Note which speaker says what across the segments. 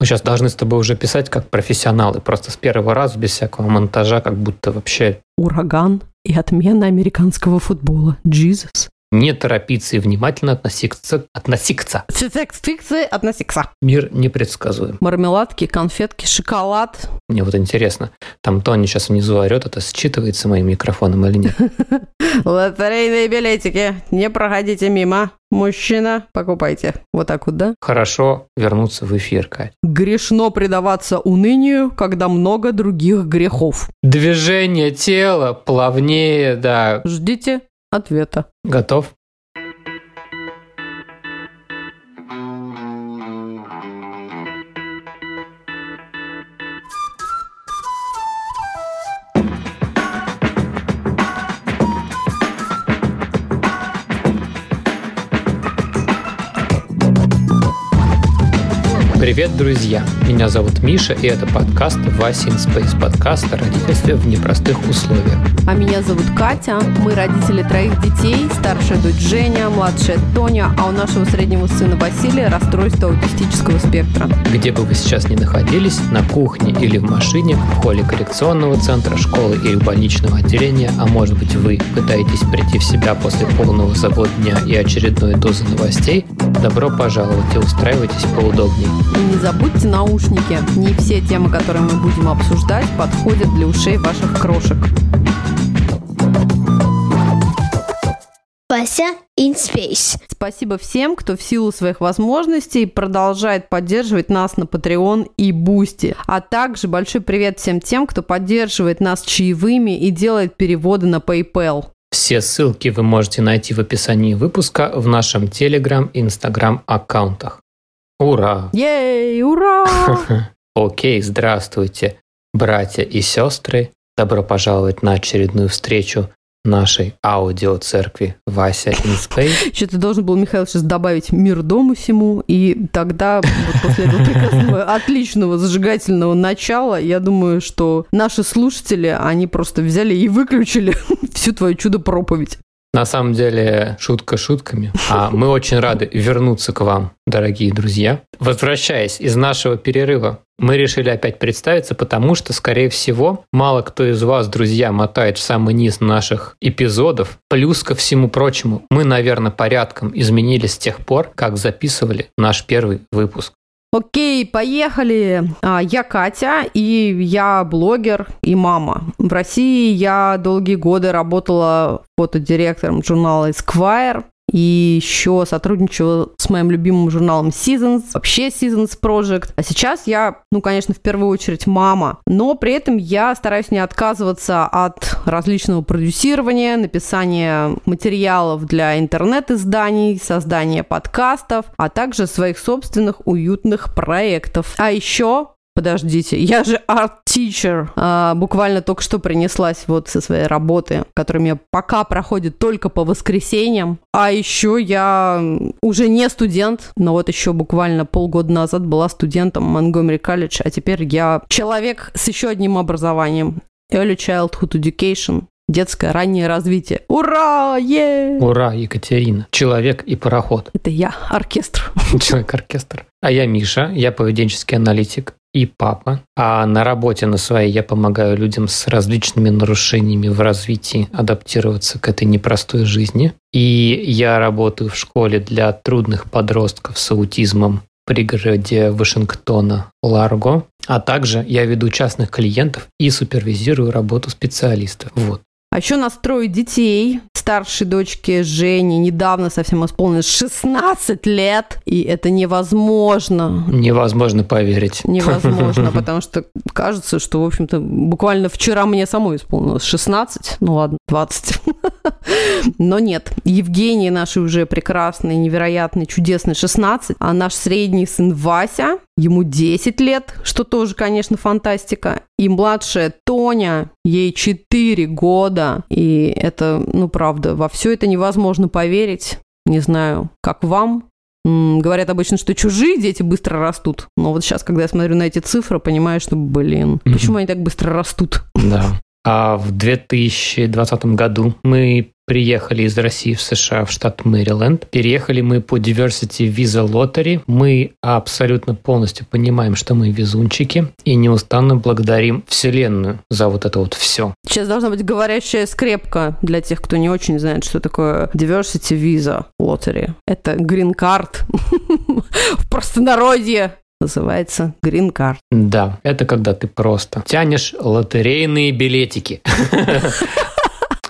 Speaker 1: Мы сейчас должны с тобой уже писать как профессионалы, просто с первого раза, без всякого монтажа, как будто вообще...
Speaker 2: Ураган и отмена американского футбола. Jesus
Speaker 1: не торопиться и внимательно относиться. Относиться.
Speaker 2: Относиться.
Speaker 1: Мир непредсказуем.
Speaker 2: Мармеладки, конфетки, шоколад.
Speaker 1: Мне вот интересно, там Тони сейчас внизу орет, это считывается моим микрофоном или нет?
Speaker 2: Лотерейные билетики. Не проходите мимо. Мужчина, покупайте. Вот так вот, да?
Speaker 1: Хорошо вернуться в эфир, Кать.
Speaker 2: Грешно предаваться унынию, когда много других грехов.
Speaker 1: Движение тела плавнее, да.
Speaker 2: Ждите ответа.
Speaker 1: Готов? Меня зовут Миша, и это подкаст «Васин Space», подкаст о родительстве в непростых условиях.
Speaker 2: А меня зовут Катя, мы родители троих детей, старшая дочь Женя, младшая Тоня, а у нашего среднего сына Василия расстройство аутистического спектра.
Speaker 1: Где бы вы сейчас ни находились, на кухне или в машине, в холле коррекционного центра, школы или больничного отделения, а может быть вы пытаетесь прийти в себя после полного забот дня и очередной дозы новостей, добро пожаловать и устраивайтесь поудобнее.
Speaker 2: И не забудьте наушники. Не все темы, которые мы будем обсуждать, подходят для ушей ваших крошек.
Speaker 3: Вася in Space.
Speaker 2: Спасибо всем, кто в силу своих возможностей продолжает поддерживать нас на Patreon и Boosty. А также большой привет всем тем, кто поддерживает нас чаевыми и делает переводы на PayPal.
Speaker 1: Все ссылки вы можете найти в описании выпуска в нашем Telegram и Instagram аккаунтах. Ура!
Speaker 2: Ей, ура!
Speaker 1: Окей, здравствуйте, братья и сестры. Добро пожаловать на очередную встречу нашей аудиоцеркви Вася Инспей.
Speaker 2: Что ты должен был, Михаил, сейчас добавить мир дому всему, и тогда вот после этого прекрасного, отличного зажигательного начала, я думаю, что наши слушатели, они просто взяли и выключили всю твою чудо-проповедь.
Speaker 1: На самом деле, шутка шутками. А мы очень рады вернуться к вам, дорогие друзья. Возвращаясь из нашего перерыва, мы решили опять представиться, потому что, скорее всего, мало кто из вас, друзья, мотает в самый низ наших эпизодов. Плюс ко всему прочему, мы, наверное, порядком изменились с тех пор, как записывали наш первый выпуск.
Speaker 2: Окей, поехали. А, я Катя, и я блогер и мама. В России я долгие годы работала фотодиректором журнала Esquire и еще сотрудничала с моим любимым журналом Seasons, вообще Seasons Project. А сейчас я, ну, конечно, в первую очередь мама, но при этом я стараюсь не отказываться от различного продюсирования, написания материалов для интернет-изданий, создания подкастов, а также своих собственных уютных проектов. А еще Подождите, я же арт-тичер. А, буквально только что принеслась вот со своей работы, которая меня пока проходит только по воскресеньям. А еще я уже не студент, но вот еще буквально полгода назад была студентом Монгомери колледж, а теперь я человек с еще одним образованием. Early Childhood Education, детское раннее развитие. Ура! Е!
Speaker 1: Ура, Екатерина. Человек и пароход.
Speaker 2: Это я, оркестр.
Speaker 1: Человек-оркестр. А я Миша, я поведенческий аналитик и папа. А на работе на своей я помогаю людям с различными нарушениями в развитии адаптироваться к этой непростой жизни. И я работаю в школе для трудных подростков с аутизмом в пригороде Вашингтона Ларго. А также я веду частных клиентов и супервизирую работу специалистов. Вот.
Speaker 2: А еще настроить детей. Старшей дочке Жени недавно совсем исполнилось 16 лет, и это невозможно.
Speaker 1: Невозможно поверить.
Speaker 2: Невозможно, потому что кажется, что, в общем-то, буквально вчера мне самой исполнилось 16, ну ладно, 20. Но нет, Евгений наш уже прекрасный, невероятный, чудесный 16, а наш средний сын Вася, ему 10 лет, что тоже, конечно, фантастика. И младшая Тоня, ей 4 года. И это, ну, правда, во все это невозможно поверить. Не знаю, как вам, Говорят обычно, что чужие дети быстро растут. Но вот сейчас, когда я смотрю на эти цифры, понимаю, что, блин, почему они так быстро растут?
Speaker 1: Да. А в 2020 году мы приехали из России в США, в штат Мэриленд. Переехали мы по Diversity Visa Lottery. Мы абсолютно полностью понимаем, что мы везунчики и неустанно благодарим Вселенную за вот это вот все.
Speaker 2: Сейчас должна быть говорящая скрепка для тех, кто не очень знает, что такое Diversity Visa Lottery. Это грин-карт в простонародье называется Green Card.
Speaker 1: Да, это когда ты просто тянешь лотерейные билетики.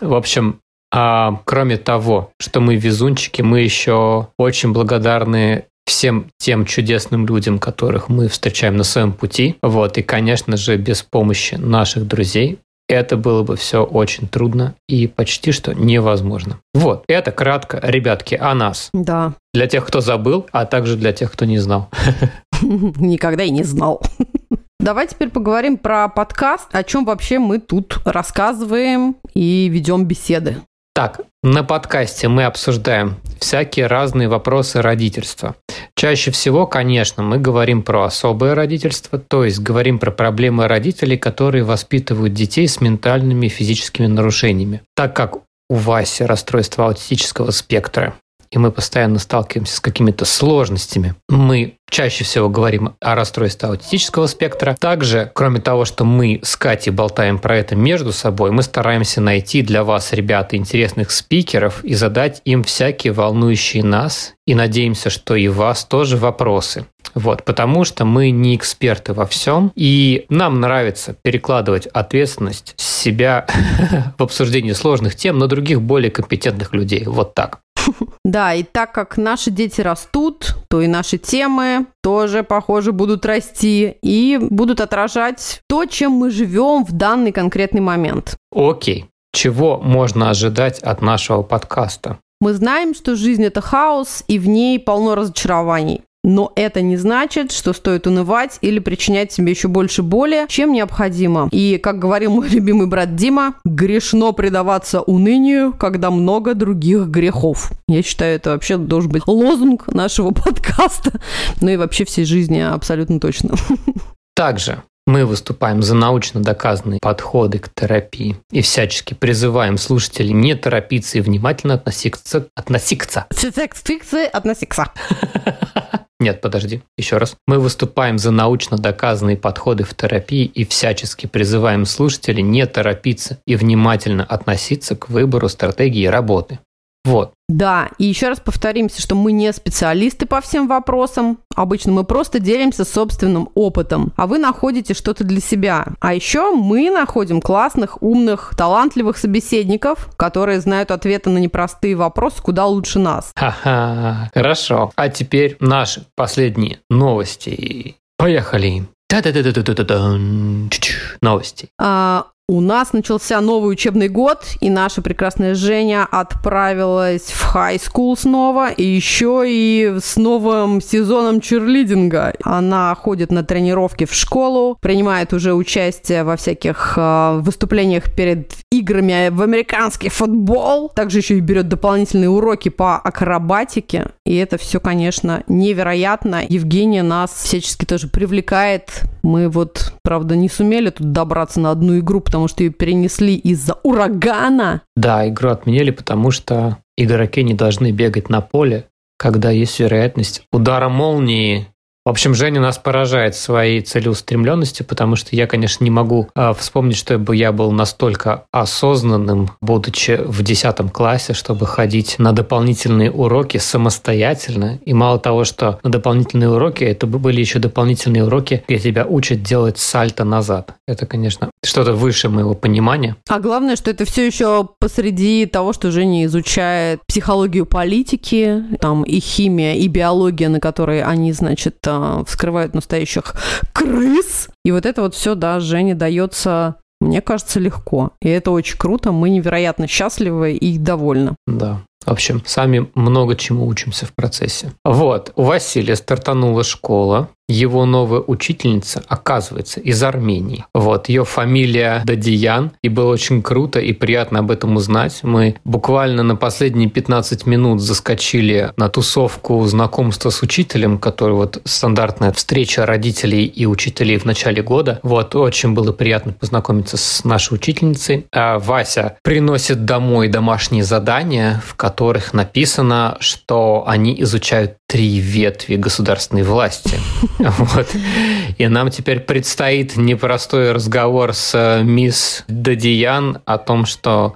Speaker 1: В общем, а кроме того, что мы везунчики, мы еще очень благодарны всем тем чудесным людям, которых мы встречаем на своем пути. Вот, и, конечно же, без помощи наших друзей это было бы все очень трудно и почти что невозможно. Вот, это кратко, ребятки, о нас.
Speaker 2: Да.
Speaker 1: Для тех, кто забыл, а также для тех, кто не знал.
Speaker 2: Никогда и не знал. Давай теперь поговорим про подкаст, о чем вообще мы тут рассказываем и ведем беседы.
Speaker 1: Так, на подкасте мы обсуждаем всякие разные вопросы родительства. Чаще всего, конечно, мы говорим про особое родительство, то есть говорим про проблемы родителей, которые воспитывают детей с ментальными и физическими нарушениями. Так как у Васи расстройство аутистического спектра, и мы постоянно сталкиваемся с какими-то сложностями. Мы чаще всего говорим о расстройстве аутистического спектра. Также, кроме того, что мы с Катей болтаем про это между собой, мы стараемся найти для вас, ребята, интересных спикеров и задать им всякие волнующие нас и надеемся, что и вас тоже вопросы. Вот, потому что мы не эксперты во всем, и нам нравится перекладывать ответственность с себя в обсуждении сложных тем на других более компетентных людей. Вот так.
Speaker 2: Да, и так как наши дети растут, то и наши темы тоже, похоже, будут расти и будут отражать то, чем мы живем в данный конкретный момент.
Speaker 1: Окей. Чего можно ожидать от нашего подкаста?
Speaker 2: Мы знаем, что жизнь – это хаос, и в ней полно разочарований. Но это не значит, что стоит унывать или причинять себе еще больше боли, чем необходимо. И, как говорил мой любимый брат Дима, грешно предаваться унынию, когда много других грехов. Я считаю, это вообще должен быть лозунг нашего подкаста, ну и вообще всей жизни абсолютно точно.
Speaker 1: Также мы выступаем за научно доказанные подходы к терапии и всячески призываем слушателей не торопиться и внимательно относиться... Относиться.
Speaker 2: Относиться.
Speaker 1: Нет, подожди, еще раз. Мы выступаем за научно доказанные подходы в терапии и всячески призываем слушателей не торопиться и внимательно относиться к выбору стратегии работы. Вот.
Speaker 2: Да, и еще раз повторимся, что мы не специалисты по всем вопросам. Обычно мы просто делимся собственным опытом, а вы находите что-то для себя. А еще мы находим классных, умных, талантливых собеседников, которые знают ответы на непростые вопросы куда лучше нас.
Speaker 1: Ха-ха, хорошо. А теперь наши последние новости. Поехали. Новости.
Speaker 2: А, у нас начался новый учебный год, и наша прекрасная Женя отправилась в high school снова, и еще и с новым сезоном черлидинга. Она ходит на тренировки в школу, принимает уже участие во всяких э, выступлениях перед играми в американский футбол, также еще и берет дополнительные уроки по акробатике, и это все, конечно, невероятно. Евгения нас всячески тоже привлекает. Мы вот, правда, не сумели тут добраться на одну игру, потому что ее перенесли из-за урагана.
Speaker 1: Да, игру отменили, потому что игроки не должны бегать на поле, когда есть вероятность удара молнии в общем, Женя нас поражает своей целеустремленностью, потому что я, конечно, не могу э, вспомнить, чтобы я был настолько осознанным, будучи в 10 классе, чтобы ходить на дополнительные уроки самостоятельно. И мало того, что на дополнительные уроки, это были еще дополнительные уроки, где тебя учат делать сальто назад. Это, конечно, что-то выше моего понимания.
Speaker 2: А главное, что это все еще посреди того, что Женя изучает психологию политики, там и химия, и биология, на которой они, значит, э, вскрывают настоящих крыс. И вот это вот все, да, Жене дается мне кажется, легко. И это очень круто. Мы невероятно счастливы и довольны.
Speaker 1: Да. В общем, сами много чему учимся в процессе. Вот, у Василия стартанула школа. его новая учительница, оказывается, из Армении. Вот, ее фамилия Дадиян, и было очень круто и приятно об этом узнать. Мы буквально на последние 15 минут заскочили на тусовку знакомства с учителем, который вот стандартная встреча родителей и учителей в начале года. Вот, очень было приятно познакомиться с нашей учительницей. А Вася приносит домой домашние задания, в которых написано, что они изучают три ветви государственной власти. Вот. И нам теперь предстоит непростой разговор с э, мисс Дадиян о том, что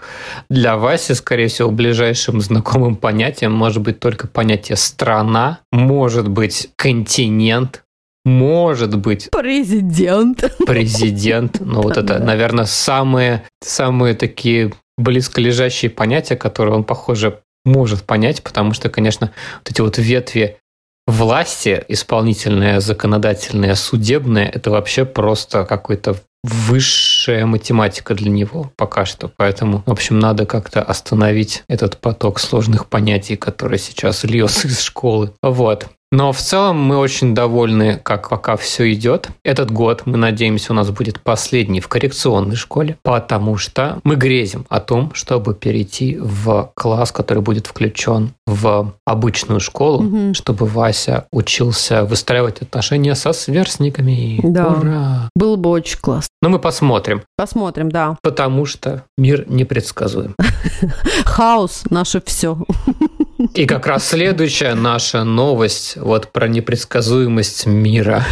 Speaker 1: для Васи, скорее всего, ближайшим знакомым понятием может быть только понятие «страна», может быть «континент», может быть...
Speaker 2: Президент.
Speaker 1: Президент. Ну, вот это, наверное, самые, самые такие близколежащие понятия, которые он, похоже, может понять, потому что, конечно, вот эти вот ветви власти, исполнительная, законодательная, судебная, это вообще просто какой-то высшая математика для него пока что. Поэтому, в общем, надо как-то остановить этот поток сложных понятий, который сейчас льется из школы. Вот. Но в целом мы очень довольны, как пока все идет. Этот год, мы надеемся, у нас будет последний в коррекционной школе, потому что мы грезим о том, чтобы перейти в класс, который будет включен в обычную школу, угу. чтобы Вася учился выстраивать отношения со сверстниками.
Speaker 2: Да. Ура! Было бы очень классно.
Speaker 1: Но мы посмотрим.
Speaker 2: Посмотрим, да.
Speaker 1: Потому что мир непредсказуем.
Speaker 2: Хаос наше все.
Speaker 1: И как раз следующая наша новость вот про непредсказуемость мира.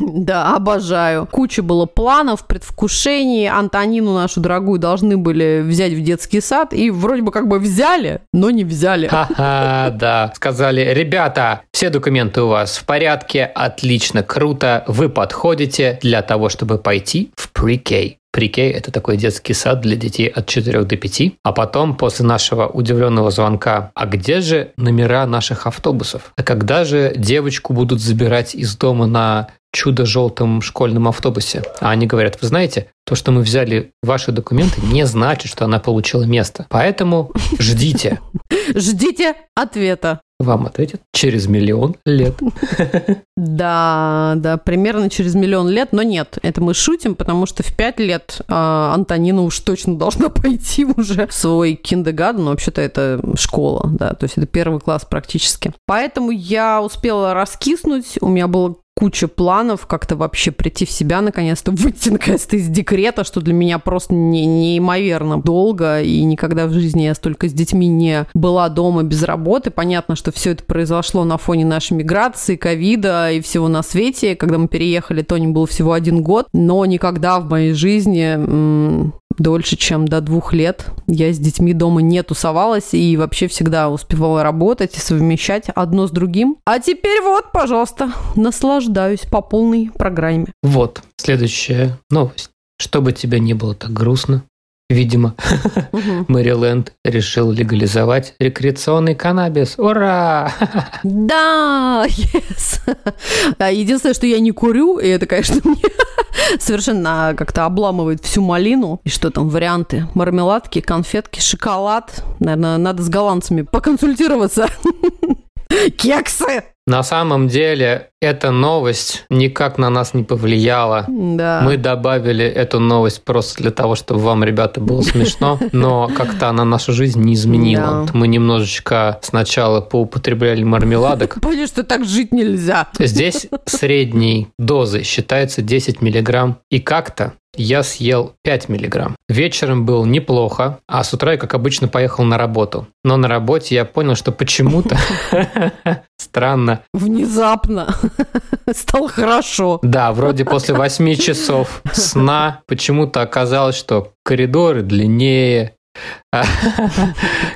Speaker 2: Да, обожаю. Куча было планов, предвкушений. Антонину нашу дорогую должны были взять в детский сад. И вроде бы как бы взяли, но не взяли.
Speaker 1: Ха-ха, да. Сказали, ребята, все документы у вас в порядке, отлично, круто. Вы подходите для того, чтобы пойти в pre-K. Прикей – это такой детский сад для детей от 4 до 5. А потом, после нашего удивленного звонка, а где же номера наших автобусов? А когда же девочку будут забирать из дома на чудо-желтом школьном автобусе. А они говорят, вы знаете, то, что мы взяли ваши документы, не значит, что она получила место. Поэтому ждите.
Speaker 2: Ждите ответа
Speaker 1: вам ответят через миллион лет.
Speaker 2: Да, да, примерно через миллион лет, но нет, это мы шутим, потому что в пять лет а, Антонина уж точно должна пойти уже в свой киндегаден, но вообще-то это школа, да, то есть это первый класс практически. Поэтому я успела раскиснуть, у меня было куча планов как-то вообще прийти в себя наконец-то, выйти наконец-то из декрета, что для меня просто не, неимоверно долго, и никогда в жизни я столько с детьми не была дома без работы. Понятно, что все это произошло на фоне нашей миграции, ковида и всего на свете. Когда мы переехали, Тони был всего один год, но никогда в моей жизни дольше, чем до двух лет. Я с детьми дома не тусовалась и вообще всегда успевала работать и совмещать одно с другим. А теперь вот, пожалуйста, наслаждаюсь по полной программе.
Speaker 1: Вот, следующая новость. Чтобы тебе не было так грустно, видимо. Мэриленд решил легализовать рекреационный каннабис. Ура!
Speaker 2: Да, yes. А единственное, что я не курю, и это, конечно, мне совершенно как-то обламывает всю малину. И что там, варианты? Мармеладки, конфетки, шоколад. Наверное, надо с голландцами поконсультироваться. Кексы!
Speaker 1: На самом деле эта новость никак на нас не повлияла.
Speaker 2: Да.
Speaker 1: Мы добавили эту новость просто для того, чтобы вам, ребята, было смешно, но как-то она нашу жизнь не изменила. Да. Мы немножечко сначала поупотребляли мармеладок.
Speaker 2: Понял, что так жить нельзя.
Speaker 1: Здесь средней дозы считается 10 миллиграмм. И как-то я съел 5 миллиграмм. Вечером был неплохо, а с утра я, как обычно, поехал на работу. Но на работе я понял, что почему-то странно.
Speaker 2: Внезапно стало хорошо.
Speaker 1: Да, вроде после 8 часов сна почему-то оказалось, что коридоры длиннее,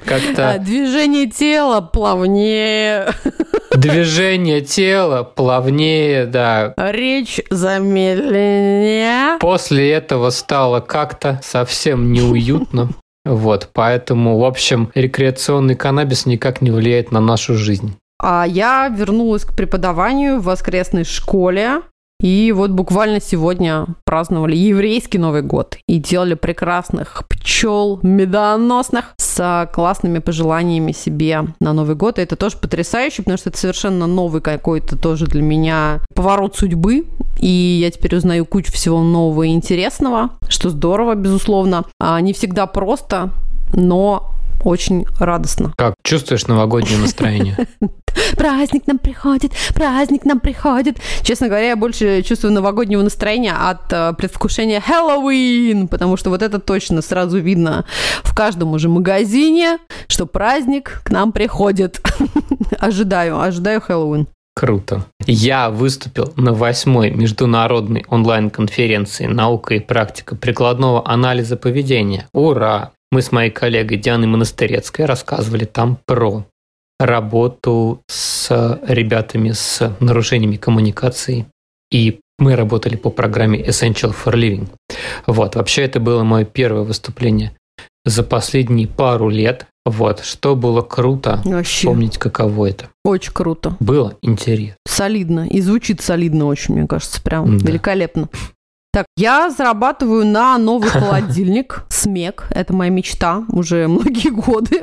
Speaker 2: как-то... А, движение тела плавнее.
Speaker 1: Движение тела плавнее, да.
Speaker 2: Речь замедленнее.
Speaker 1: После этого стало как-то совсем неуютно. Вот, поэтому, в общем, рекреационный каннабис никак не влияет на нашу жизнь.
Speaker 2: А я вернулась к преподаванию в воскресной школе. И вот буквально сегодня праздновали еврейский Новый год и делали прекрасных пчел медоносных с классными пожеланиями себе на Новый год. И это тоже потрясающе, потому что это совершенно новый какой-то тоже для меня поворот судьбы. И я теперь узнаю кучу всего нового и интересного, что здорово, безусловно. А не всегда просто, но очень радостно.
Speaker 1: Как чувствуешь новогоднее настроение?
Speaker 2: Праздник нам приходит, праздник нам приходит. Честно говоря, я больше чувствую новогоднего настроения от э, предвкушения Хэллоуин, потому что вот это точно сразу видно в каждом уже магазине, что праздник к нам приходит. ожидаю, ожидаю Хэллоуин.
Speaker 1: Круто. Я выступил на восьмой международной онлайн-конференции «Наука и практика прикладного анализа поведения». Ура! Мы с моей коллегой Дианой Монастырецкой рассказывали там про работу с ребятами с нарушениями коммуникации. И мы работали по программе Essential for Living. Вот, вообще это было мое первое выступление за последние пару лет. Вот, что было круто, Вообще. помнить, каково это.
Speaker 2: Очень круто.
Speaker 1: Было интересно.
Speaker 2: Солидно. И звучит солидно очень, мне кажется, прям да. великолепно. Так, я зарабатываю на новый холодильник. СМЕК. Это моя мечта уже многие годы.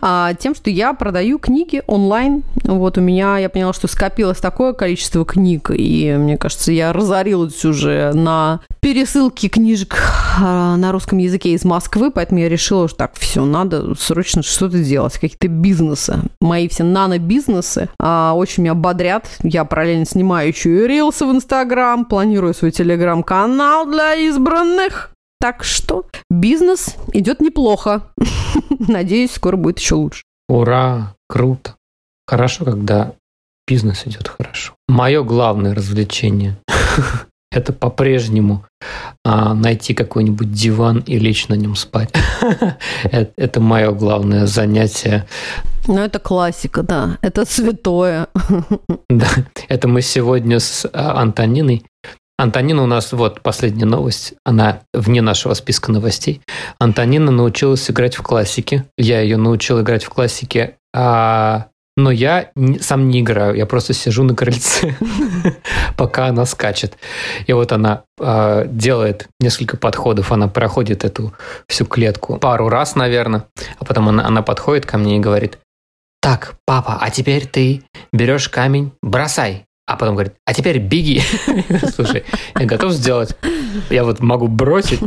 Speaker 2: А, тем, что я продаю книги онлайн. Вот у меня, я поняла, что скопилось такое количество книг, и мне кажется, я разорилась уже на пересылке книжек а, на русском языке из Москвы, поэтому я решила, что так, все, надо срочно что-то делать, какие-то бизнесы. Мои все нано-бизнесы а, очень меня бодрят. Я параллельно снимаю еще и рилсы в Инстаграм, планирую свой телеграм-канал для избранных. Так что бизнес идет неплохо. Надеюсь, скоро будет еще лучше.
Speaker 1: Ура! Круто! Хорошо, когда бизнес идет хорошо. Мое главное развлечение – это по-прежнему а, найти какой-нибудь диван и лечь на нем спать. это, это мое главное занятие.
Speaker 2: Ну, это классика, да. Это святое.
Speaker 1: да. Это мы сегодня с а, Антониной Антонина у нас, вот последняя новость, она вне нашего списка новостей. Антонина научилась играть в классике. Я ее научил играть в классике, а... но я сам не играю, я просто сижу на крыльце, пока она скачет. И вот она э, делает несколько подходов, она проходит эту всю клетку пару раз, наверное, а потом она, она подходит ко мне и говорит, так, папа, а теперь ты берешь камень, бросай а потом говорит, а теперь беги. Слушай, я готов сделать. Я вот могу бросить.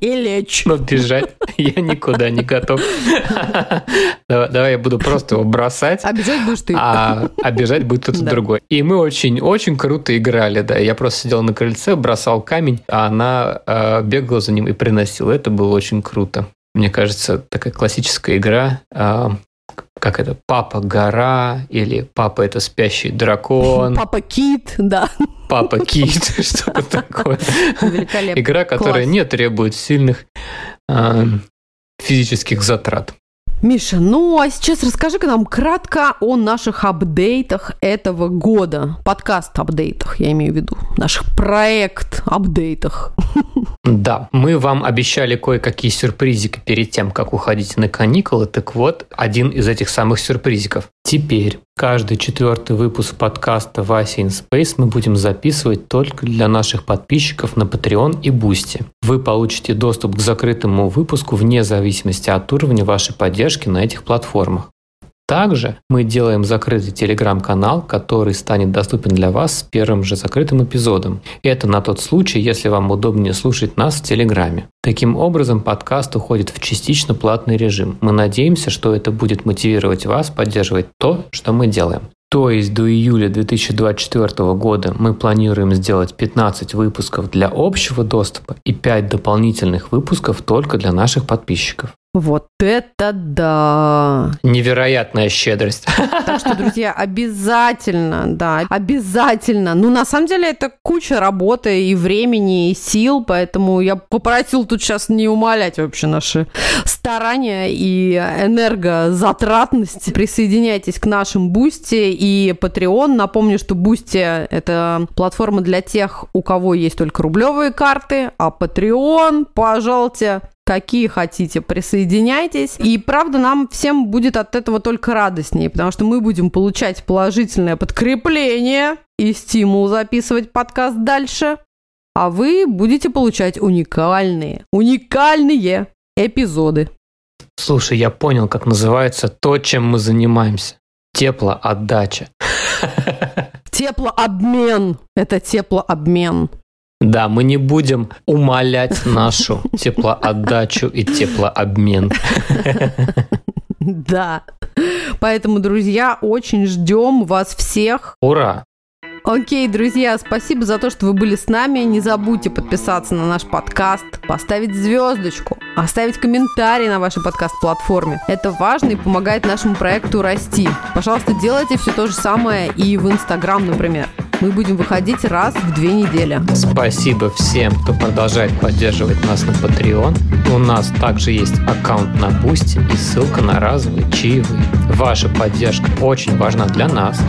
Speaker 2: И лечь.
Speaker 1: Но бежать я никуда не готов. Давай, давай я буду просто его бросать.
Speaker 2: А бежать будешь ты.
Speaker 1: А, а бежать будет кто-то да. другой. И мы очень-очень круто играли, да. Я просто сидел на крыльце, бросал камень, а она э, бегала за ним и приносила. Это было очень круто. Мне кажется, такая классическая игра, как это, Папа Гора или Папа это спящий дракон.
Speaker 2: Папа Кит, да.
Speaker 1: Папа Кит, что-то такое. Игра, которая не требует сильных а, физических затрат.
Speaker 2: Миша, ну а сейчас расскажи-ка нам кратко о наших апдейтах этого года. Подкаст-апдейтах, я имею в виду. Наших проект-апдейтах.
Speaker 1: Да, мы вам обещали кое-какие сюрпризики перед тем, как уходить на каникулы. Так вот, один из этих самых сюрпризиков. Теперь каждый четвертый выпуск подкаста Вася in Space мы будем записывать только для наших подписчиков на Patreon и Boosty. Вы получите доступ к закрытому выпуску вне зависимости от уровня вашей поддержки на этих платформах. Также мы делаем закрытый телеграм-канал, который станет доступен для вас с первым же закрытым эпизодом. Это на тот случай, если вам удобнее слушать нас в телеграме. Таким образом, подкаст уходит в частично платный режим. Мы надеемся, что это будет мотивировать вас поддерживать то, что мы делаем. То есть до июля 2024 года мы планируем сделать 15 выпусков для общего доступа и 5 дополнительных выпусков только для наших подписчиков.
Speaker 2: Вот это да!
Speaker 1: Невероятная щедрость.
Speaker 2: Так что, друзья, обязательно, да, обязательно. Ну, на самом деле, это куча работы и времени, и сил, поэтому я попросил тут сейчас не умалять вообще наши старания и энергозатратность. Присоединяйтесь к нашим Boosty и Patreon. Напомню, что Boosty – это платформа для тех, у кого есть только рублевые карты, а Patreon, пожалуйте, какие хотите, присоединяйтесь. И правда, нам всем будет от этого только радостнее, потому что мы будем получать положительное подкрепление и стимул записывать подкаст дальше. А вы будете получать уникальные, уникальные эпизоды.
Speaker 1: Слушай, я понял, как называется то, чем мы занимаемся. Теплоотдача.
Speaker 2: Теплообмен. Это теплообмен.
Speaker 1: Да, мы не будем умалять нашу теплоотдачу и теплообмен.
Speaker 2: Да. Поэтому, друзья, очень ждем вас всех.
Speaker 1: Ура!
Speaker 2: Окей, друзья, спасибо за то, что вы были с нами. Не забудьте подписаться на наш подкаст, поставить звездочку, оставить комментарий на вашей подкаст-платформе. Это важно и помогает нашему проекту расти. Пожалуйста, делайте все то же самое и в Инстаграм, например. Мы будем выходить раз в две недели.
Speaker 1: Спасибо всем, кто продолжает поддерживать нас на Patreon. У нас также есть аккаунт на Boosty и ссылка на разовые чаевые. Ваша поддержка очень важна для нас.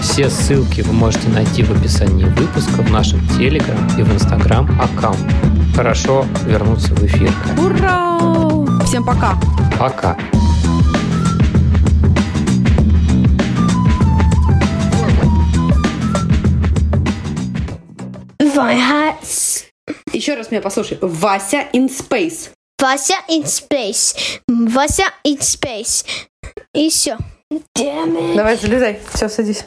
Speaker 1: Все ссылки вы можете найти в описании выпуска в нашем Телеграм и в Инстаграм аккаунт. Хорошо вернуться в эфир.
Speaker 2: Ура! Всем пока!
Speaker 1: Пока!
Speaker 3: Вася
Speaker 2: Еще раз меня послушай. Вася in space.
Speaker 3: Вася in space. Вася in space. И все.
Speaker 2: Давай, залезай. Все, садись.